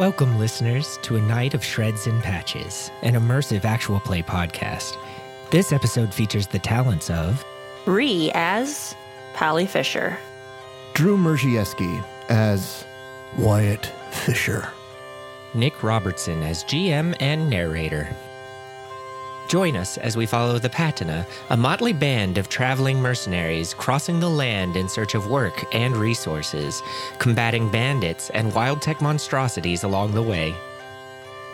Welcome, listeners, to a night of shreds and patches, an immersive actual play podcast. This episode features the talents of Rhi as Pallie Fisher. Drew Mierzejewski as Wyatt Fisher. Nick Robertson as GM and narrator. Join us as we follow the Patina, a motley band of traveling mercenaries crossing the land in search of work and resources, combating bandits and wild tech monstrosities along the way.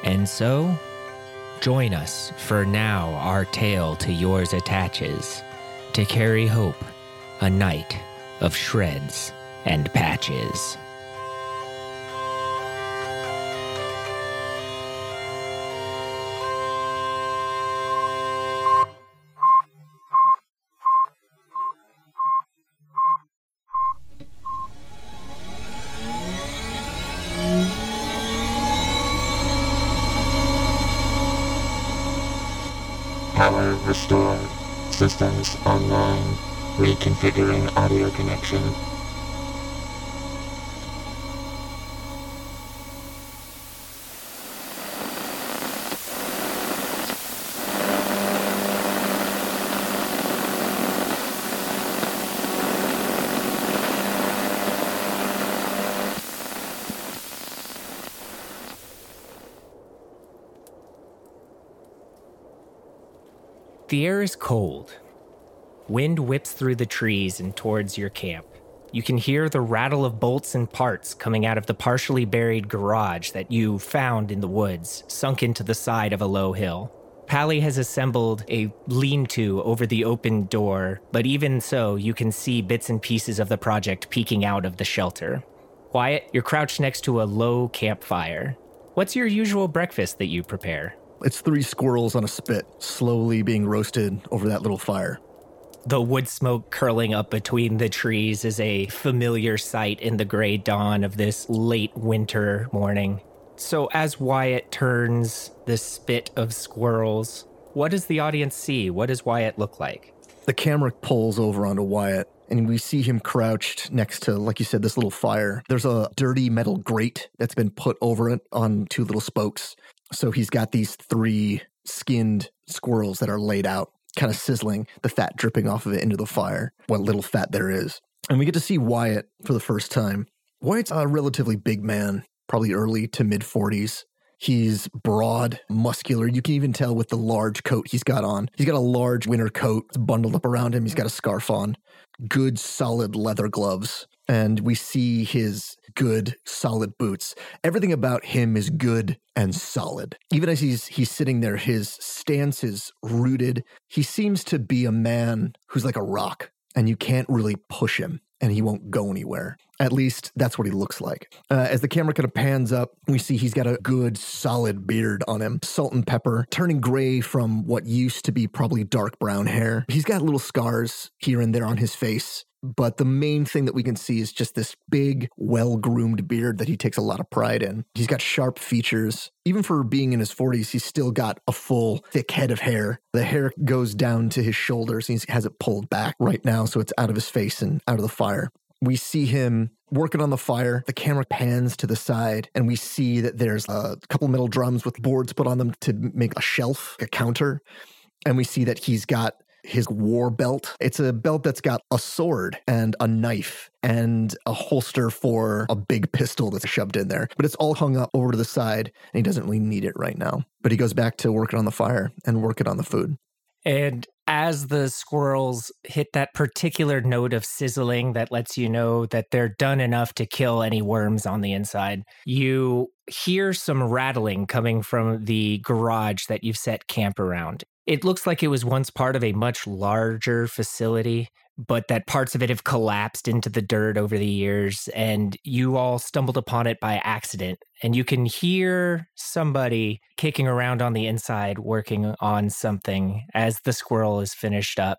And so, join us for now our tale to yours attaches, to carry hope, a night of shreds and patches. Power restored. Systems online. Reconfiguring audio connection. The air is cold. Wind whips through the trees and towards your camp. You can hear the rattle of bolts and parts coming out of the partially buried garage that you found in the woods, sunk into the side of a low hill. Pallie has assembled a lean to over the open door, but even so, you can see bits and pieces of the project peeking out of the shelter. Wyatt, you're crouched next to a low campfire. What's your usual breakfast that you prepare? It's three squirrels on a spit, slowly being roasted over that little fire. The wood smoke curling up between the trees is a familiar sight in the gray dawn of this late winter morning. So, as Wyatt turns the spit of squirrels, what does the audience see? What does Wyatt look like? The camera pulls over onto Wyatt, and we see him crouched next to, like you said, this little fire. There's a dirty metal grate that's been put over it on two little spokes. So he's got these three skinned squirrels that are laid out, kind of sizzling, the fat dripping off of it into the fire, what little fat there is. And we get to see Wyatt for the first time. Wyatt's a relatively big man, probably early to mid 40s. He's broad, muscular. You can even tell with the large coat he's got on. He's got a large winter coat bundled up around him. He's got a scarf on, good, solid leather gloves. And we see his good, solid boots. Everything about him is good and solid. Even as he's he's sitting there, his stance is rooted. He seems to be a man who's like a rock, and you can't really push him and he won't go anywhere. At least that's what he looks like. Uh, as the camera kind of pans up, we see he's got a good, solid beard on him, salt and pepper, turning gray from what used to be probably dark brown hair. He's got little scars here and there on his face. But the main thing that we can see is just this big, well groomed beard that he takes a lot of pride in. He's got sharp features. Even for being in his 40s, he's still got a full, thick head of hair. The hair goes down to his shoulders. He has it pulled back right now, so it's out of his face and out of the fire. We see him working on the fire. The camera pans to the side, and we see that there's a couple metal drums with boards put on them to make a shelf, a counter. And we see that he's got his war belt. It's a belt that's got a sword and a knife and a holster for a big pistol that's shoved in there. But it's all hung up over to the side, and he doesn't really need it right now. But he goes back to working on the fire and working on the food. And as the squirrels hit that particular note of sizzling that lets you know that they're done enough to kill any worms on the inside, you hear some rattling coming from the garage that you've set camp around. It looks like it was once part of a much larger facility, but that parts of it have collapsed into the dirt over the years, and you all stumbled upon it by accident. And you can hear somebody kicking around on the inside working on something as the squirrel is finished up.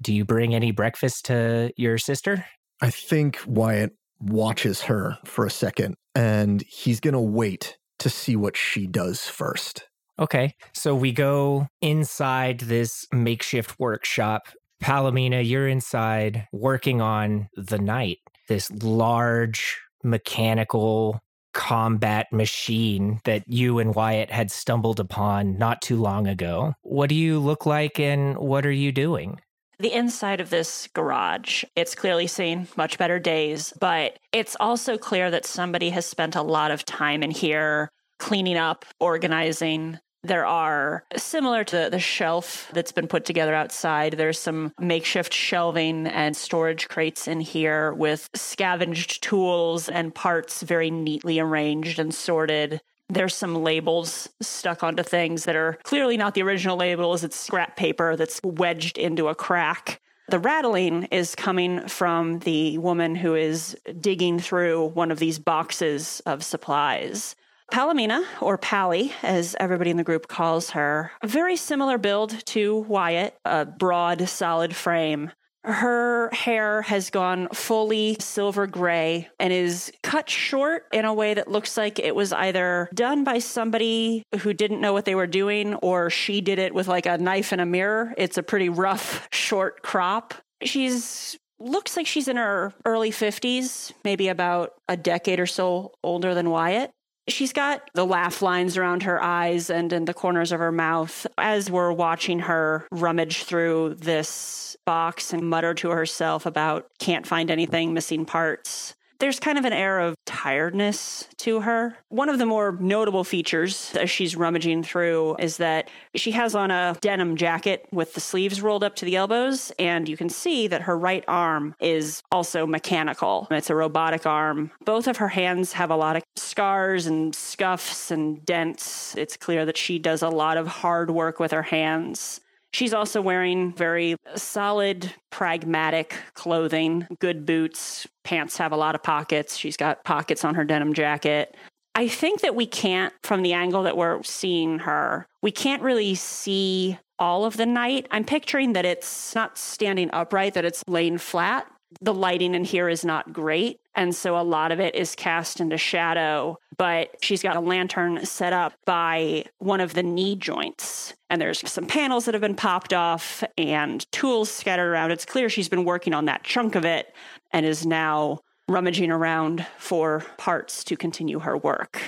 Do you bring any breakfast to your sister? I think Wyatt watches her for a second, and he's going to wait to see what she does first. Okay. So we go inside this makeshift workshop. Palomina, you're inside working on the knight, this large mechanical combat machine that you and Wyatt had stumbled upon not too long ago. What do you look like and what are you doing? The inside of this garage, it's clearly seen much better days, but it's also clear that somebody has spent a lot of time in here cleaning up, organizing, there are similar to the shelf that's been put together outside. There's some makeshift shelving and storage crates in here with scavenged tools and parts very neatly arranged and sorted. There's some labels stuck onto things that are clearly not the original labels. It's scrap paper that's wedged into a crack. The rattling is coming from the woman who is digging through one of these boxes of supplies. Palomina, or Pallie, as everybody in the group calls her, a very similar build to Wyatt, a broad, solid frame. Her hair has gone fully silver gray and is cut short in a way that looks like it was either done by somebody who didn't know what they were doing or she did it with like a knife and a mirror. It's a pretty rough, short crop. She's looks like she's in her early 50s, maybe about a decade or so older than Wyatt. She's got the laugh lines around her eyes and in the corners of her mouth. As we're watching her rummage through this box and mutter to herself about can't find anything, missing parts there's kind of an air of tiredness to her. One of the more notable features as she's rummaging through is that she has on a denim jacket with the sleeves rolled up to the elbows, and you can see that her right arm is also mechanical. It's a robotic arm. Both of her hands have a lot of scars and scuffs and dents. It's clear that she does a lot of hard work with her hands. She's also wearing very solid, pragmatic clothing, good boots. Pants have a lot of pockets. She's got pockets on her denim jacket. I think that we can't, from the angle that we're seeing her, we can't really see all of the knight. I'm picturing that it's not standing upright, that it's laying flat the lighting in here is not great. And so a lot of it is cast into shadow, but she's got a lantern set up by one of the knee joints. And there's some panels that have been popped off and tools scattered around. It's clear she's been working on that chunk of it and is now rummaging around for parts to continue her work.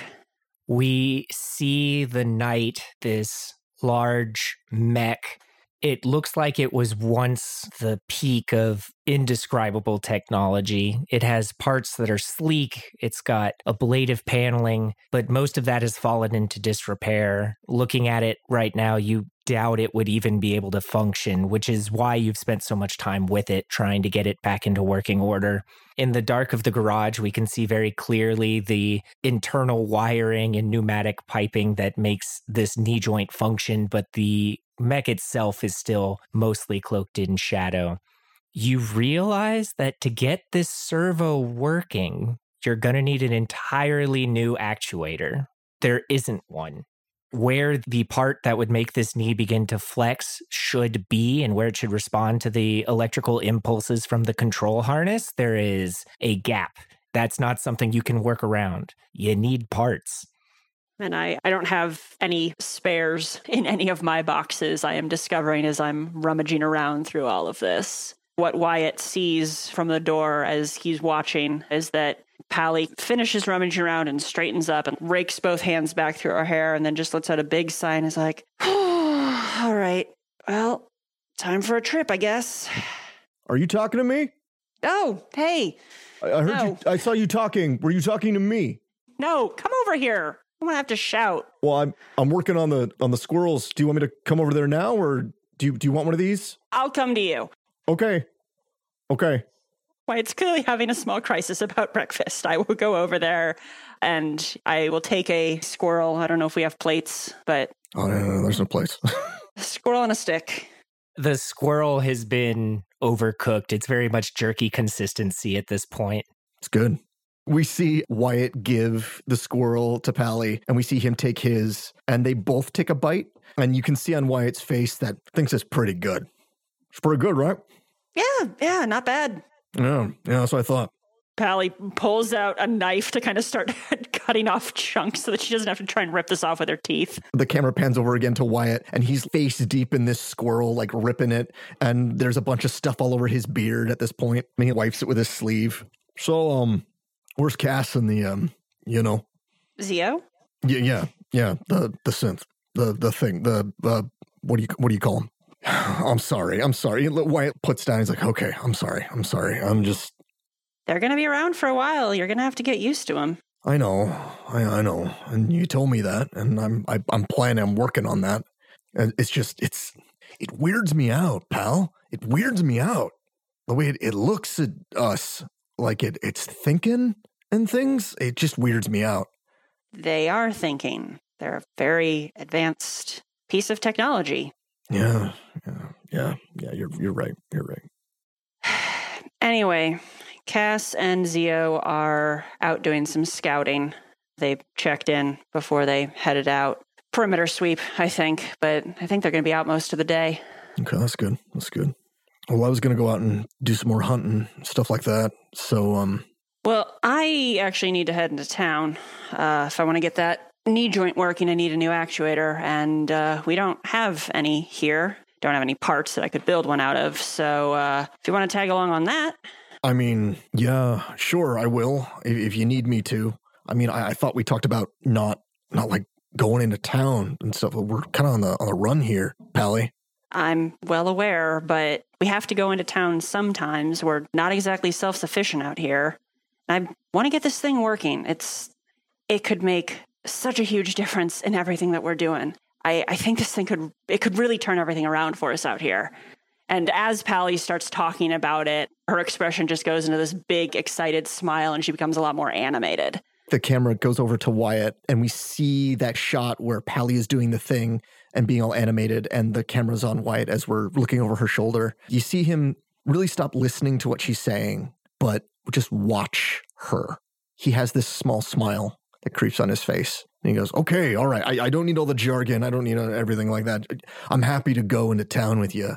We see the knight, this large mech it looks like it was once the peak of indescribable technology. It has parts that are sleek, it's got ablative paneling, but most of that has fallen into disrepair. Looking at it right now, you doubt it would even be able to function, which is why you've spent so much time with it trying to get it back into working order. In the dark of the garage, we can see very clearly the internal wiring and pneumatic piping that makes this knee joint function, but the mech itself is still mostly cloaked in shadow. You realize that to get this servo working, you're going to need an entirely new actuator. There isn't one. Where the part that would make this knee begin to flex should be and where it should respond to the electrical impulses from the control harness, there is a gap. That's not something you can work around. You need parts. And I, I don't have any spares in any of my boxes. I am discovering as I'm rummaging around through all of this. What Wyatt sees from the door as he's watching is that Pallie finishes rummaging around and straightens up and rakes both hands back through her hair and then just lets out a big sigh and is like, oh, all right, well, time for a trip, I guess. Are you talking to me? Oh, hey. I, I heard No. you. I saw you talking. Were you talking to me? No, come over here. I'm gonna have to shout. Well, I'm I'm working on the on the squirrels. Do you want me to come over there now, or do you do you want one of these? I'll come to you. Okay, okay. Why, it's clearly having a small crisis about breakfast. I will go over there and I will take a squirrel. I don't know if we have plates, but Oh, no, no, no, there's no plates. squirrel on a stick. The squirrel has been overcooked. It's very much jerky consistency at this point. it's good. We see Wyatt give the squirrel to Pallie, and we see him take his, and they both take a bite. And you can see on Wyatt's face that thinks it's pretty good. It's pretty good, right? Yeah, yeah, not bad. Yeah, yeah, that's what I thought. Pallie pulls out a knife to kind of start cutting off chunks so that she doesn't have to try and rip this off with her teeth. The camera pans over again to Wyatt, and he's face deep in this squirrel, like ripping it. And there's a bunch of stuff all over his beard at this point. And he wipes it with his sleeve. So, um, where's Cass and the um, you know, Zee-o? Yeah, yeah, yeah. The the synth, the the thing, the uh, what do you what do you call him? I'm sorry. I'm sorry. Wyatt puts down. He's like, okay, I'm sorry. I'm sorry. I'm just. They're going to be around for a while. You're going to have to get used to them. I know. I, I know. And you told me that, and I'm I, I'm planning. I'm working on that. And it's just it's it weirds me out, pal. It weirds me out the way it, it looks at us, like it it's thinking and things. It just weirds me out. They are thinking. They're a very advanced piece of technology. Yeah, yeah, yeah, yeah. You're you're right. You're right. Anyway, Cass and Zee-o are out doing some scouting. They checked in before they headed out. Perimeter sweep, I think, but I think they're going to be out most of the day. Okay, that's good. That's good. Well, I was going to go out and do some more hunting, stuff like that. So, um, Well, I actually need to head into town. Uh, if I want to get that knee joint working, I need a new actuator, and uh, we don't have any here. Don't have any parts that I could build one out of. So, uh, if you want to tag along on that, I mean, yeah, sure, I will if, if you need me to. I mean, I, I thought we talked about not not like going into town and stuff. We're kind of on the on the run here, Pallie. I'm well aware, but we have to go into town sometimes. We're not exactly self sufficient out here. I want to get this thing working. It's it could make such a huge difference in everything that we're doing. I, I think this thing could it could really turn everything around for us out here. And as Pallie starts talking about it, her expression just goes into this big, excited smile and she becomes a lot more animated. The camera goes over to Wyatt, and we see that shot where Pallie is doing the thing and being all animated, and the camera's on white as we're looking over her shoulder. You see him really stop listening to what she's saying, but just watch her. He has this small smile that creeps on his face. And he goes, Okay, all right. I, I don't need all the jargon. I don't need everything like that. I'm happy to go into town with you.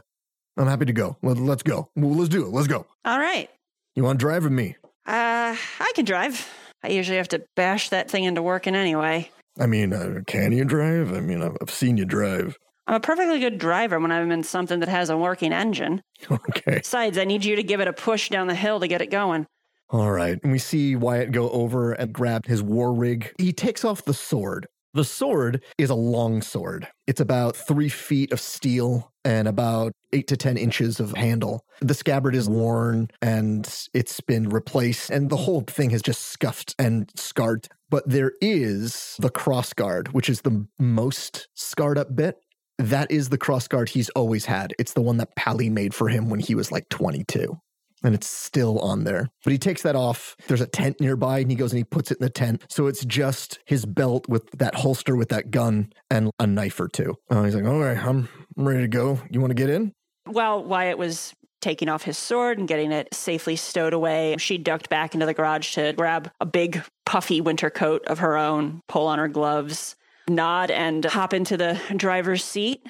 I'm happy to go. Let, let's go. Well, let's do it. Let's go. All right. You want to drive with me? Uh, I can drive. I usually have to bash that thing into working anyway. I mean, uh, can you drive? I mean, I've, I've seen you drive. I'm a perfectly good driver when I'm in something that has a working engine. Okay. Besides, I need you to give it a push down the hill to get it going. All right. And we see Wyatt go over and grab his war rig. He takes off the sword. The sword is a long sword. It's about three feet of steel and about eight to 10 inches of handle. The scabbard is worn and it's been replaced, and the whole thing has just scuffed and scarred. But there is the crossguard, which is the most scarred up bit. That is the crossguard he's always had. It's the one that Pallie made for him when he was like 22 and it's still on there. But he takes that off. There's a tent nearby, and he goes and he puts it in the tent. So it's just his belt with that holster with that gun and a knife or two. Uh, he's like, "All right, I'm ready to go. You want to get in?" While Wyatt was taking off his sword and getting it safely stowed away, she ducked back into the garage to grab a big, puffy winter coat of her own, pull on her gloves, nod, and hop into the driver's seat.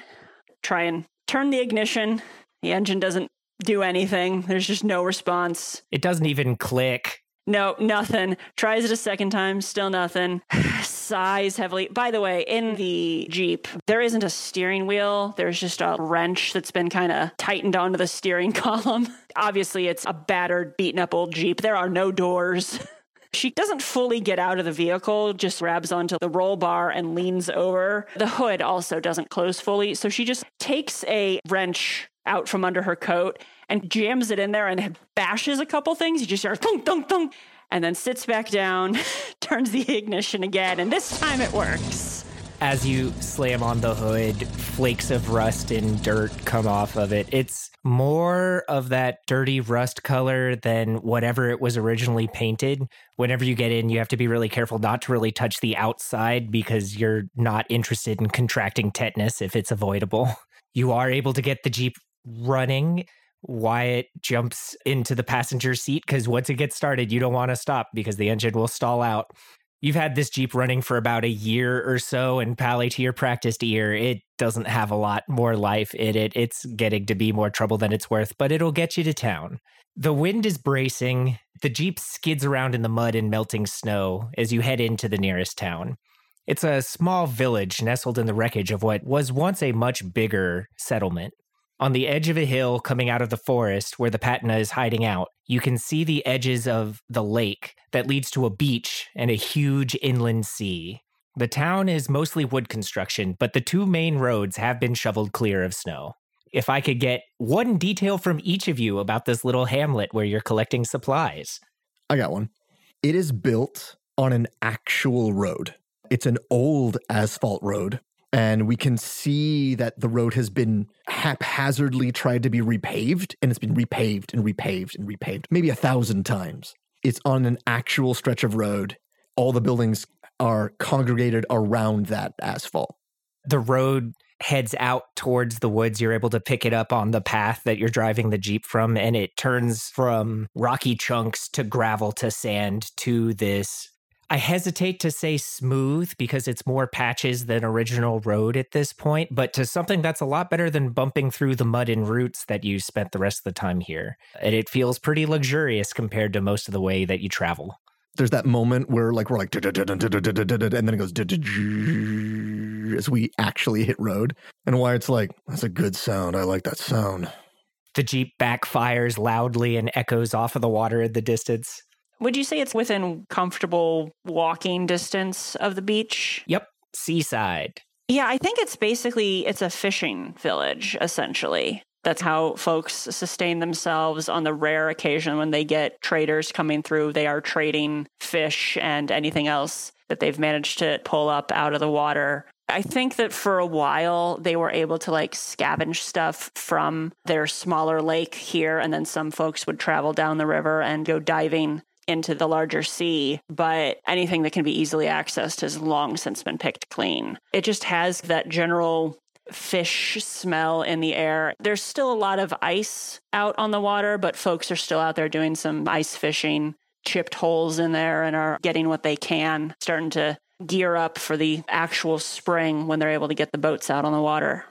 Try and turn the ignition. The engine doesn't do anything. There's just no response. It doesn't even click. No, nothing. Tries it a second time, still nothing. Sighs heavily. By the way, in the Jeep, there isn't a steering wheel. There's just a wrench that's been kind of tightened onto the steering column. Obviously, it's a battered, beaten up old Jeep. There are no doors. She doesn't fully get out of the vehicle, just grabs onto the roll bar and leans over. The hood also doesn't close fully, so she just takes a wrench out from under her coat and jams it in there and bashes a couple things. You just hear thunk, thunk, thunk, and then sits back down, turns the ignition again, and this time it works. As you slam on the hood, flakes of rust and dirt come off of it. It's more of that dirty rust color than whatever it was originally painted. Whenever you get in, you have to be really careful not to really touch the outside because you're not interested in contracting tetanus if it's avoidable. You are able to get the Jeep running. Wyatt jumps into the passenger seat because once it gets started, you don't want to stop because the engine will stall out. You've had this Jeep running for about a year or so, and Pallie, to your practiced ear, it doesn't have a lot more life in it. It's getting to be more trouble than it's worth, but it'll get you to town. The wind is bracing. The Jeep skids around in the mud and melting snow as you head into the nearest town. It's a small village nestled in the wreckage of what was once a much bigger settlement. On the edge of a hill coming out of the forest where the Patina is hiding out, you can see the edges of the lake that leads to a beach and a huge inland sea. The town is mostly wood construction, but the two main roads have been shoveled clear of snow. If I could get one detail from each of you about this little hamlet where you're collecting supplies. I got one. It is built on an actual road. It's an old asphalt road. And we can see that the road has been haphazardly tried to be repaved, and it's been repaved and repaved and repaved, maybe a thousand times. It's on an actual stretch of road. All the buildings are congregated around that asphalt. The road heads out towards the woods. You're able to pick it up on the path that you're driving the Jeep from, and it turns from rocky chunks to gravel to sand to this. I hesitate to say smooth because it's more patches than original road at this point, but to something that's a lot better than bumping through the mud and roots that you spent the rest of the time here. And it feels pretty luxurious compared to most of the way that you travel. There's that moment where like we're like and then it goes as we actually hit road. And why it's like that's a good sound. I like that sound. The jeep backfires loudly and echoes off of the water in the distance would you say it's within comfortable walking distance of the beach yep seaside yeah i think it's basically it's a fishing village essentially that's how folks sustain themselves on the rare occasion when they get traders coming through. They are trading fish and anything else that they've managed to pull up out of the water. I think that for a while they were able to like scavenge stuff from their smaller lake here, and then some folks would travel down the river and go diving into the larger sea, but anything that can be easily accessed has long since been picked clean. It just has that general fish smell in the air. There's still a lot of ice out on the water, but folks are still out there doing some ice fishing, chipped holes in there, and are getting what they can, starting to gear up for the actual spring when they're able to get the boats out on the water.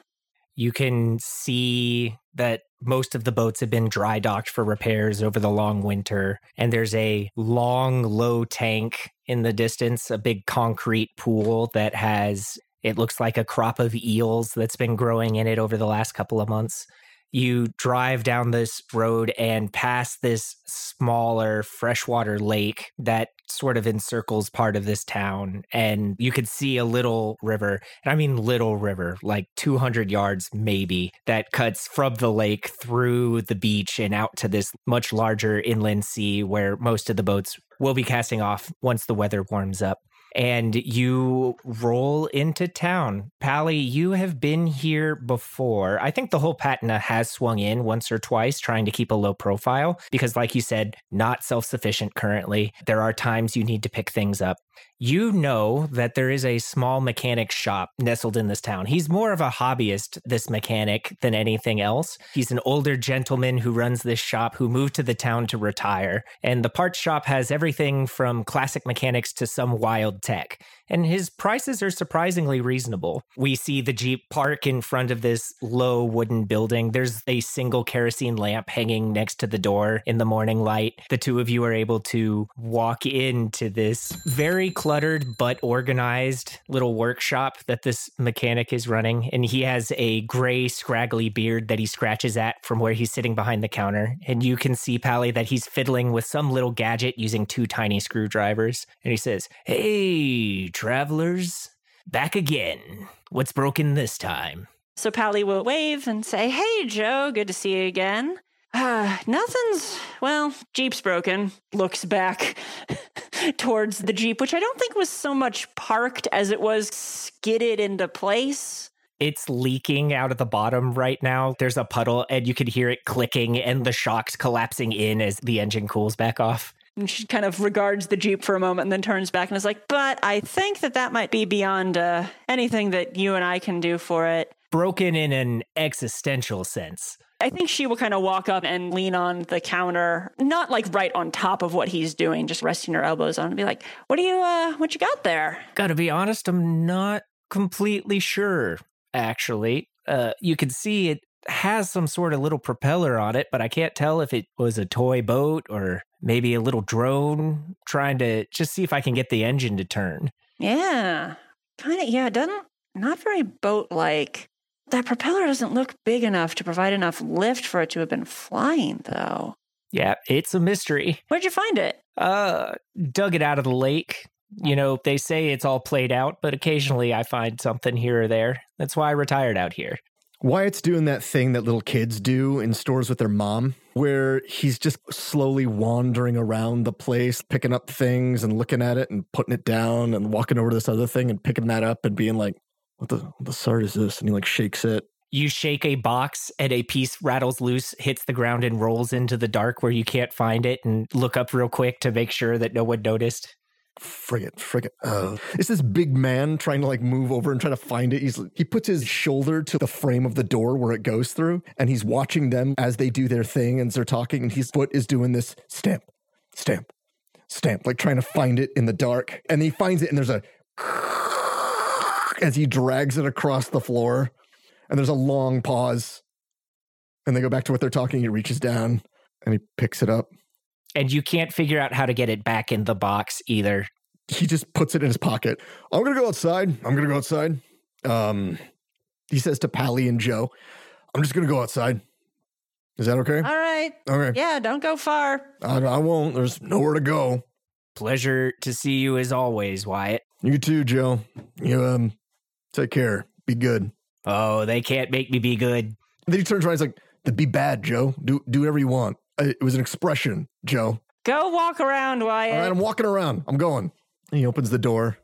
You can see that most of the boats have been dry docked for repairs over the long winter. And there's a long, low tank in the distance, a big concrete pool that has it looks like a crop of eels that's been growing in it over the last couple of months. You drive down this road and pass this smaller freshwater lake that sort of encircles part of this town. And you could see a little river, and I mean little river, like 200 yards maybe, that cuts from the lake through the beach and out to this much larger inland sea where most of the boats will be casting off once the weather warms up and you roll into town. Pallie, you have been here before. I think the whole Patina has swung in once or twice, trying to keep a low profile because, like you said, not self sufficient currently. There are times you need to pick things up you know that there is a small mechanic shop nestled in this town. He's more of a hobbyist, this mechanic, than anything else. He's an older gentleman who runs this shop who moved to the town to retire. And the parts shop has everything from classic mechanics to some wild tech and his prices are surprisingly reasonable. We see the Jeep park in front of this low wooden building. There's a single kerosene lamp hanging next to the door in the morning light. The two of you are able to walk into this very cluttered but organized little workshop that this mechanic is running. And he has a gray, scraggly beard that he scratches at from where he's sitting behind the counter. And you can see, Pallie, that he's fiddling with some little gadget using two tiny screwdrivers. And he says, Hey, travelers, back again. What's broken this time? So Pallie will wave and say, Hey, Joe, good to see you again. Uh, nothing's, well, Jeep's broken. Looks back towards the Jeep, which I don't think was so much parked as it was skidded into place. It's leaking out of the bottom right now. There's a puddle, and you can hear it clicking and the shocks collapsing in as the engine cools back off. And she kind of regards the Jeep for a moment and then turns back and is like, But I think that that might be beyond uh, anything that you and I can do for it. Broken in an existential sense. I think she will kind of walk up and lean on the counter, not like right on top of what he's doing, just resting her elbows on and be like, What do you, uh, what you got there? Gotta be honest, I'm not completely sure, actually. Uh, you can see it has some sort of little propeller on it, but I can't tell if it was a toy boat or maybe a little drone trying to just see if I can get the engine to turn. Yeah. Kind of, yeah, it doesn't, not very boat like. That propeller doesn't look big enough to provide enough lift for it to have been flying, though. Yeah, it's a mystery. Where'd you find it? Uh, dug it out of the lake. You know, they say it's all played out, but occasionally I find something here or there. That's why I retired out here. Wyatt's doing that thing that little kids do in stores with their mom, where he's just slowly wandering around the place, picking up things and looking at it and putting it down and walking over to this other thing and picking that up and being like, what the, what the sort is this? And he like shakes it. You shake a box and a piece rattles loose, hits the ground, and rolls into the dark where you can't find it and look up real quick to make sure that no one noticed. Frigate, frigate. Uh, it's this big man trying to like move over and try to find it. He's he puts his shoulder to the frame of the door where it goes through, and he's watching them as they do their thing and they're talking. And his foot is doing this stamp, stamp, stamp, like trying to find it in the dark. And he finds it, and there's a as he drags it across the floor, and there's a long pause, and they go back to what they're talking. He reaches down and he picks it up. And you can't figure out how to get it back in the box either. he just puts it in his pocket. I'm gonna go outside. I'm gonna go outside. Um, he says to Pallie and Joe, "I'm just gonna go outside. Is that okay? All right. Okay. Yeah, don't go far. I, I won't. There's nowhere to go. Pleasure to see you as always, Wyatt. You too, Joe. You um, take care. Be good." Oh, they can't make me be good. then he turns around. And he's like, be bad, Joe. Do do whatever you want. Uh, It was an expression, Joe. Go walk around, Wyatt. All right, I'm walking around. I'm going." And he opens the door.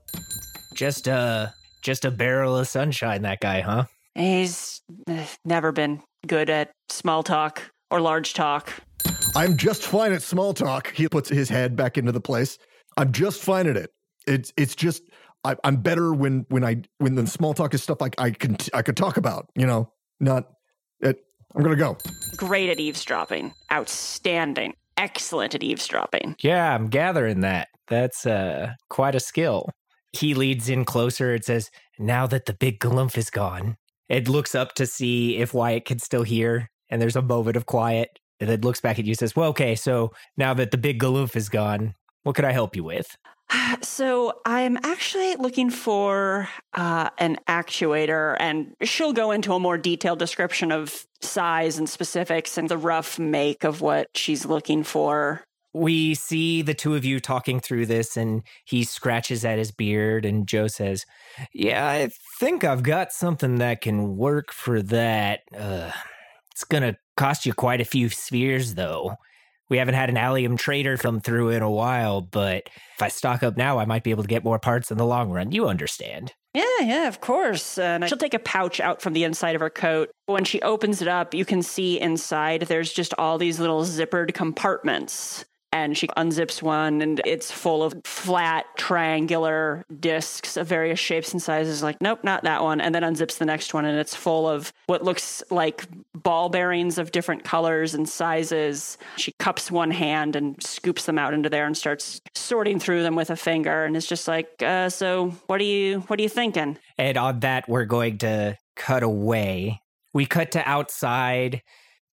Just a just a barrel of sunshine, that guy, huh? He's uh, never been good at small talk or large talk. I'm just fine at small talk. He puts his head back into the place. I'm just fine at it. It's it's just I, I'm better when when I when the small talk is stuff like I can I could talk about. You know, not. It, I'm gonna go. Great at eavesdropping. Outstanding. Excellent at eavesdropping. Yeah, I'm gathering that. That's uh quite a skill. He leads in closer. It says, Now that the big galumph is gone. It looks up to see if Wyatt can still hear, and there's a moment of quiet. And then looks back at you and says, Well, okay, so now that the big galumph is gone, what could I help you with? So I'm actually looking for uh, an actuator, and she'll go into a more detailed description of size and specifics and the rough make of what she's looking for. We see the two of you talking through this, and he scratches at his beard, and Joe says, Yeah, I think I've got something that can work for that. Uh, it's gonna cost you quite a few spheres, though. We haven't had an allium trader come through in a while, but if I stock up now, I might be able to get more parts in the long run. You understand. Yeah, yeah, of course. And she'll take a pouch out from the inside of her coat. When she opens it up, you can see inside there's just all these little zippered compartments. And she unzips one, and it's full of flat, triangular discs of various shapes and sizes. Like, nope, not that one. And then unzips the next one, and it's full of what looks like ball bearings of different colors and sizes. She cups one hand and scoops them out into there and starts sorting through them with a finger, and is just like, uh, "So, what are you, what are you thinking?" And on that, we're going to cut away. We cut to outside.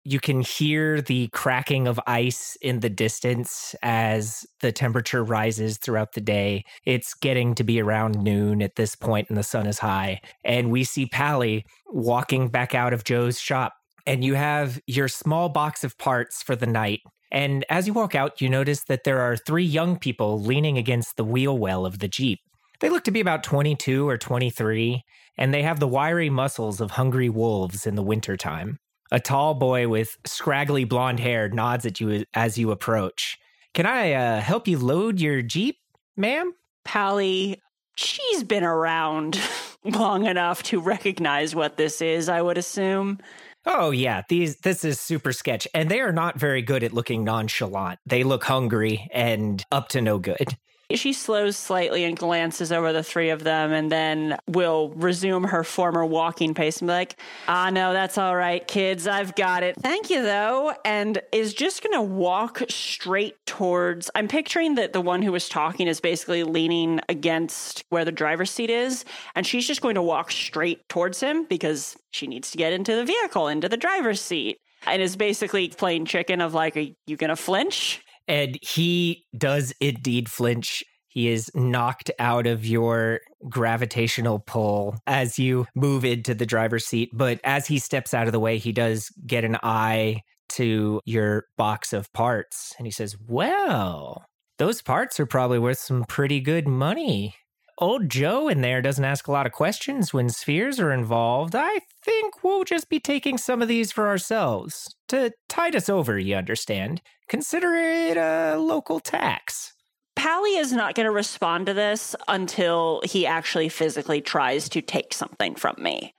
You can hear the cracking of ice in the distance as the temperature rises throughout the day. It's getting to be around noon at this point, and the sun is high. And we see Pallie walking back out of Joe's shop. And you have your small box of parts for the knight. And as you walk out, you notice that there are three young people leaning against the wheel well of the Jeep. They look to be about 22 or 23, and they have the wiry muscles of hungry wolves in the wintertime. A tall boy with scraggly blonde hair nods at you as you approach. Can I uh, help you load your Jeep, ma'am? Pallie, she's been around long enough to recognize what this is, I would assume. Oh yeah, these this is super sketch, and they are not very good at looking nonchalant. They look hungry and up to no good. She slows slightly and glances over the three of them and then will resume her former walking pace and be like, ah, no, that's all right, kids. I've got it. Thank you, though. And is just going to walk straight towards. I'm picturing that the one who was talking is basically leaning against where the driver's seat is. And she's just going to walk straight towards him because she needs to get into the vehicle, into the driver's seat. And is basically playing chicken of like, are you going to flinch? And he does indeed flinch. He is knocked out of your gravitational pull as you move into the driver's seat. But as he steps out of the way, he does get an eye to your box of parts and he says, Well, those parts are probably worth some pretty good money. Old Joe in there doesn't ask a lot of questions when spheres are involved. I think we'll just be taking some of these for ourselves to tide us over, you understand. Consider it a local tax. Pallie is not going to respond to this until he actually physically tries to take something from me.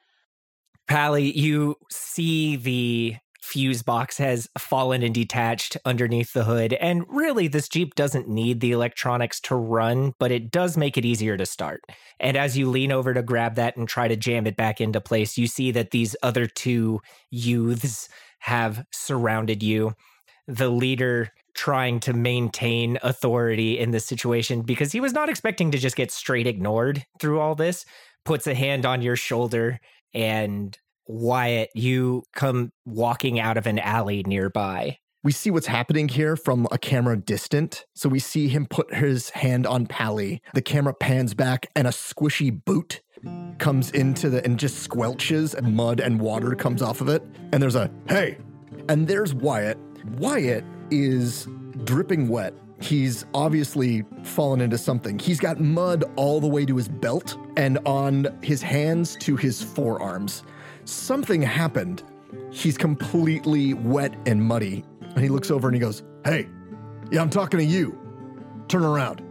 Pallie, you see the fuse box has fallen and detached underneath the hood. And really, this Jeep doesn't need the electronics to run, but it does make it easier to start. And as you lean over to grab that and try to jam it back into place, you see that these other two youths have surrounded you. The leader trying to maintain authority in this situation because he was not expecting to just get straight ignored through all this, puts a hand on your shoulder and Wyatt, you come walking out of an alley nearby. We see what's happening here from a camera distant. So we see him put his hand on Pallie. The camera pans back and a squishy boot comes into the and just squelches and mud and water comes off of it. And there's a hey. And there's Wyatt. Wyatt is dripping wet. He's obviously fallen into something. He's got mud all the way to his belt and on his hands to his forearms something happened. He's completely wet and muddy. And he looks over and he goes, Hey, yeah, I'm talking to you. Turn around.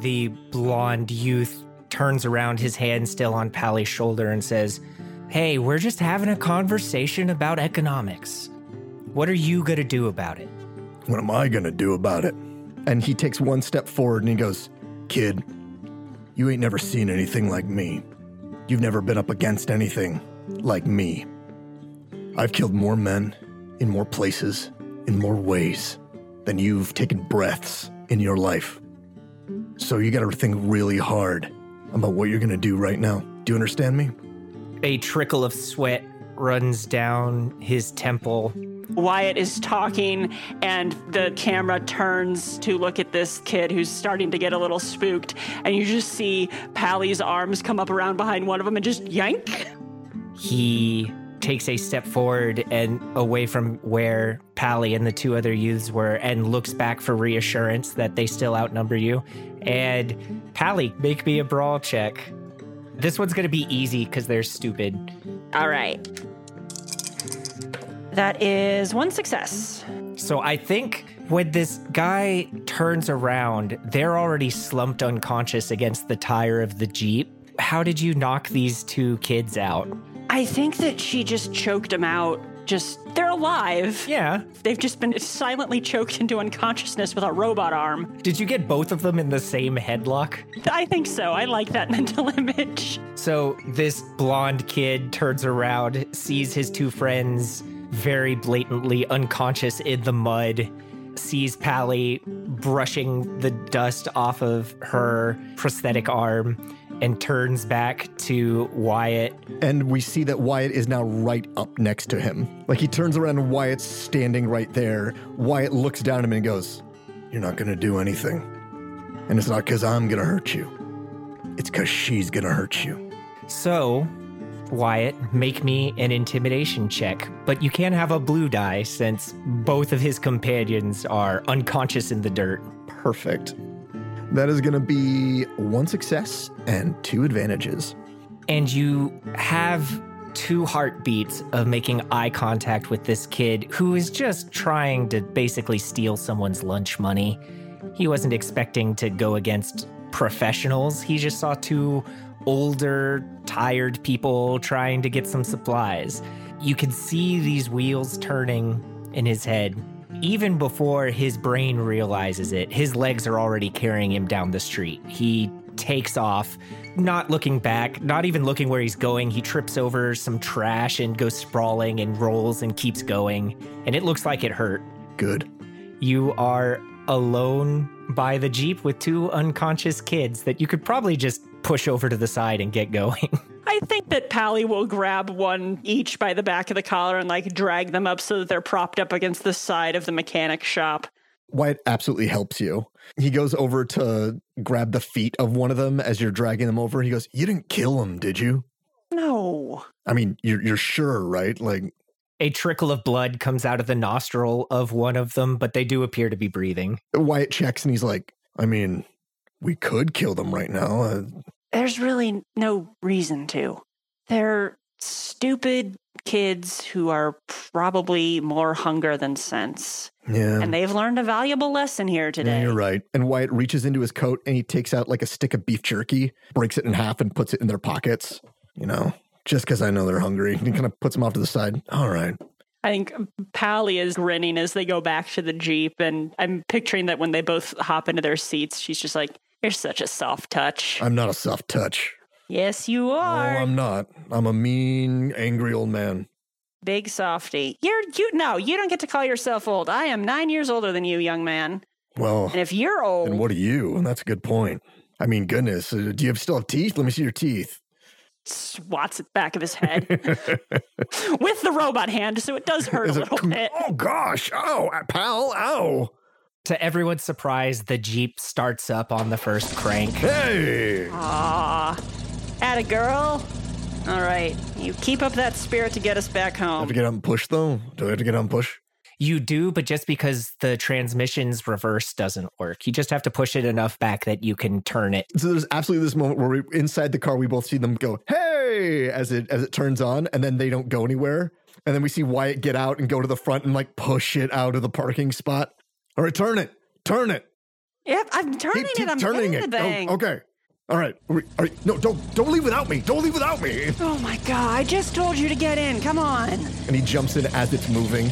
The blonde youth turns around, his hand still on Pallie's shoulder, and says, Hey, we're just having a conversation about economics. What are you going to do about it? What am I going to do about it? And he takes one step forward and he goes, Kid, you ain't never seen anything like me. You've never been up against anything like me. I've killed more men in more places, in more ways than you've taken breaths in your life. So you gotta think really hard about what you're gonna do right now. Do you understand me? A trickle of sweat runs down his temple. Wyatt is talking, and the camera turns to look at this kid who's starting to get a little spooked. And you just see Pallie's arms come up around behind one of them and just yank he takes a step forward and away from where Pallie and the two other youths were and looks back for reassurance that they still outnumber you. And Pallie, make me a brawl check. This one's going to be easy because they're stupid. All right. That is one success. So I think when this guy turns around, they're already slumped unconscious against the tire of the Jeep. How did you knock these two kids out? I think that she just choked him out. Just, they're alive. Yeah. They've just been silently choked into unconsciousness with a robot arm. Did you get both of them in the same headlock? I think so. I like that mental image. So this blonde kid turns around, sees his two friends very blatantly unconscious in the mud, sees Pallie brushing the dust off of her prosthetic arm and turns back to Wyatt. And we see that Wyatt is now right up next to him. Like he turns around and Wyatt's standing right there. Wyatt looks down at him and goes, You're not going to do anything. And it's not because I'm going to hurt you, it's because she's going to hurt you. So, Wyatt, make me an intimidation check, but you can't have a blue die since both of his companions are unconscious in the dirt. Perfect. That is going to be one success and two advantages. And you have two heartbeats of making eye contact with this kid who is just trying to basically steal someone's lunch money. He wasn't expecting to go against professionals, he just saw two older, tired people trying to get some supplies. You could see these wheels turning in his head Mm. even before his brain realizes it, his legs are already carrying him down the street. He takes off, not looking back, not even looking where he's going. He trips over some trash and goes sprawling and rolls and keeps going. And it looks like it hurt. Good. You are alone by the Jeep with two unconscious kids that you could probably just push over to the side and get going. I think that Pallie will grab one each by the back of the collar and like drag them up so that they're propped up against the side of the mechanic shop. Wyatt absolutely helps you. He goes over to grab the feet of one of them as you're dragging them over. He goes, You didn't kill him, did you? No. I mean, you're, you're sure, right? Like, A trickle of blood comes out of the nostril of one of them, but they do appear to be breathing. Wyatt checks and he's like, I mean, we could kill them right now. Uh, There's really no reason to. They're stupid kids who are probably more hunger than sense. yeah. And they've learned a valuable lesson here Yeah, today. you're right. And Wyatt reaches into his coat and he takes out like a stick of beef jerky, breaks it in half, and puts it in their pockets. You know, just because I know they're hungry. He kind of puts them off to the side. All right. I think Pallie is grinning as they go back to the Jeep. And I'm picturing that when they both hop into their seats, she's just like, You're such a soft touch. I'm not a soft touch. yes, you are. No. I'm not. I'm a mean, angry old man. Big softy. You're you no, you don't get to call yourself old. I am nine years older than you, young man. Well, And if you're old, and what are you? And that's a good point. I mean, goodness, uh, do you have, still have teeth? Let me see your teeth. swats at the back of his head with the robot hand, so it does hurt Is a it- little bit. Oh gosh! Ow, uh, pal! Ow! To everyone's surprise, the Jeep starts up on the first crank. Hey! Aw, at a girl. All right, you keep up that spirit to get us back home. have to get on push though. Do I have to get on push? You do, but just because the transmission's reverse doesn't work, you just have to push it enough back that you can turn it. So there's absolutely this moment where we inside the car we both see them go hey as it as it turns on and then they don't go anywhere and then we see Wyatt get out and go to the front and like push it out of the parking spot. All right, turn it, turn it, Yep, I'm turning keep, it. I'm turning it. the oh, thing. Oh, okay, all right. Are we- are you- no, don't don't leave without me. Don't leave without me. Oh my god! I just told you to get in. Come on. And he jumps in as it's moving.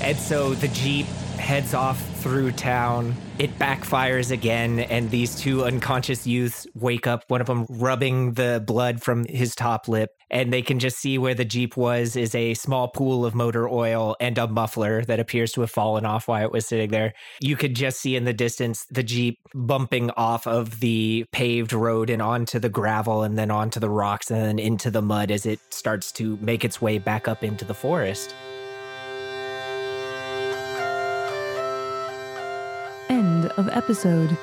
And so the Jeep heads off through town. It backfires again, and these two unconscious youths wake up, one of them rubbing the blood from his top lip. And they can just see where the Jeep was is a small pool of motor oil and a muffler that appears to have fallen off while it was sitting there. You could just see in the distance the Jeep bumping off of the paved road and onto the gravel and then onto the rocks and then into the mud as it starts to make its way back up into the forest. Of episode.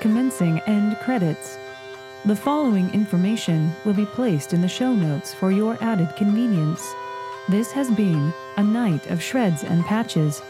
Commencing end credits. The following information will be placed in the show notes for your added convenience. This has been A Knight of Shreds and Patches,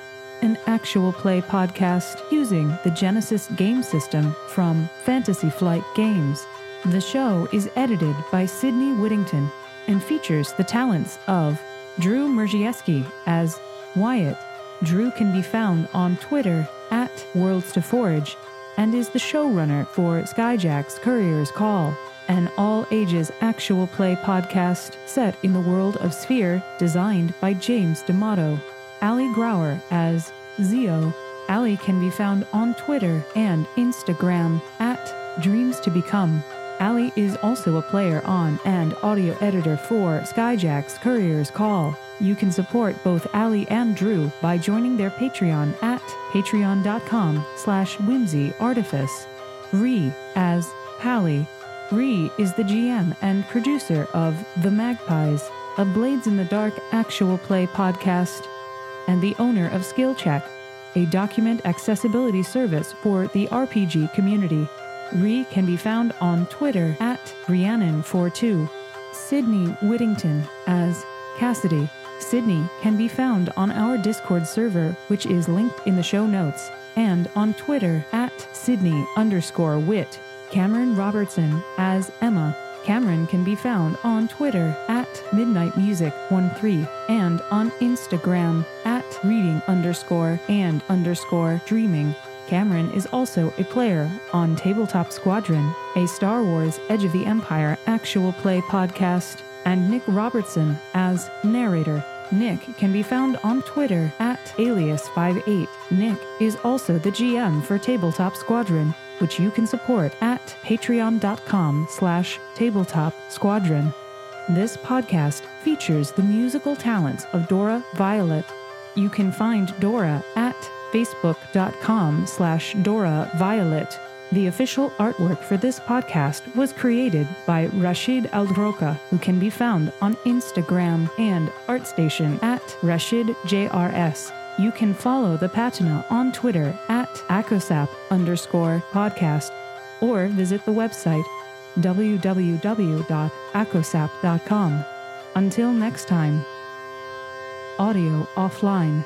an actual play podcast using the Genesys game system from Fantasy Flight Games. The show is edited by Sydney Whittington and features the talents of Drew Mierzejewski as Wyatt. Drew can be found on Twitter at Worlds to Forge and is the showrunner for Skyjacks Courier's Call, an all ages actual play podcast set in the world of Spéir, designed by James D'Amato. Aly Grauer as Zee-o. Aly can be found on Twitter and Instagram at Dreams to Become. Aly is also a player on and audio editor for Skyjacks Courier's Call. You can support both Aly and Drew by joining their Patreon at patreon.com slash whimsyartifice. Rhi as Pallie. Rhi is the GM and producer of The Magpies, a Blades in the Dark actual play podcast, and the owner of Skill Check, a document accessibility service for the RPG community. Rhi can be found on Twitter at Rhiannon42. Sydney Whittington as Cassidy. Sydney can be found on our Discord server, which is linked in the show notes, and on Twitter at Sydney underscore wit. Cameron Robertson as Emma. Cameron can be found on Twitter at Midnight Music 13 and on Instagram at reading underscore and underscore dreaming. Cameron is also a player on Tabletop Squadron, a Star Wars Edge of the Empire actual play podcast, and Nick Robertson as narrator. Nick can be found on Twitter at alias58. Nick is also the GM for Tabletop Squadron, which you can support at patreon.com slash tabletop squadron. This podcast features the musical talents of Dora Violet. You can find Dora at facebook.com slash Dora Violet. The official artwork for this podcast was created by Rashid Aldroka, who can be found on Instagram and ArtStation at RashidJRS. You can follow the Patina on Twitter at akosap underscore podcast or visit the website www.akosap.com. Until next time. audio offline.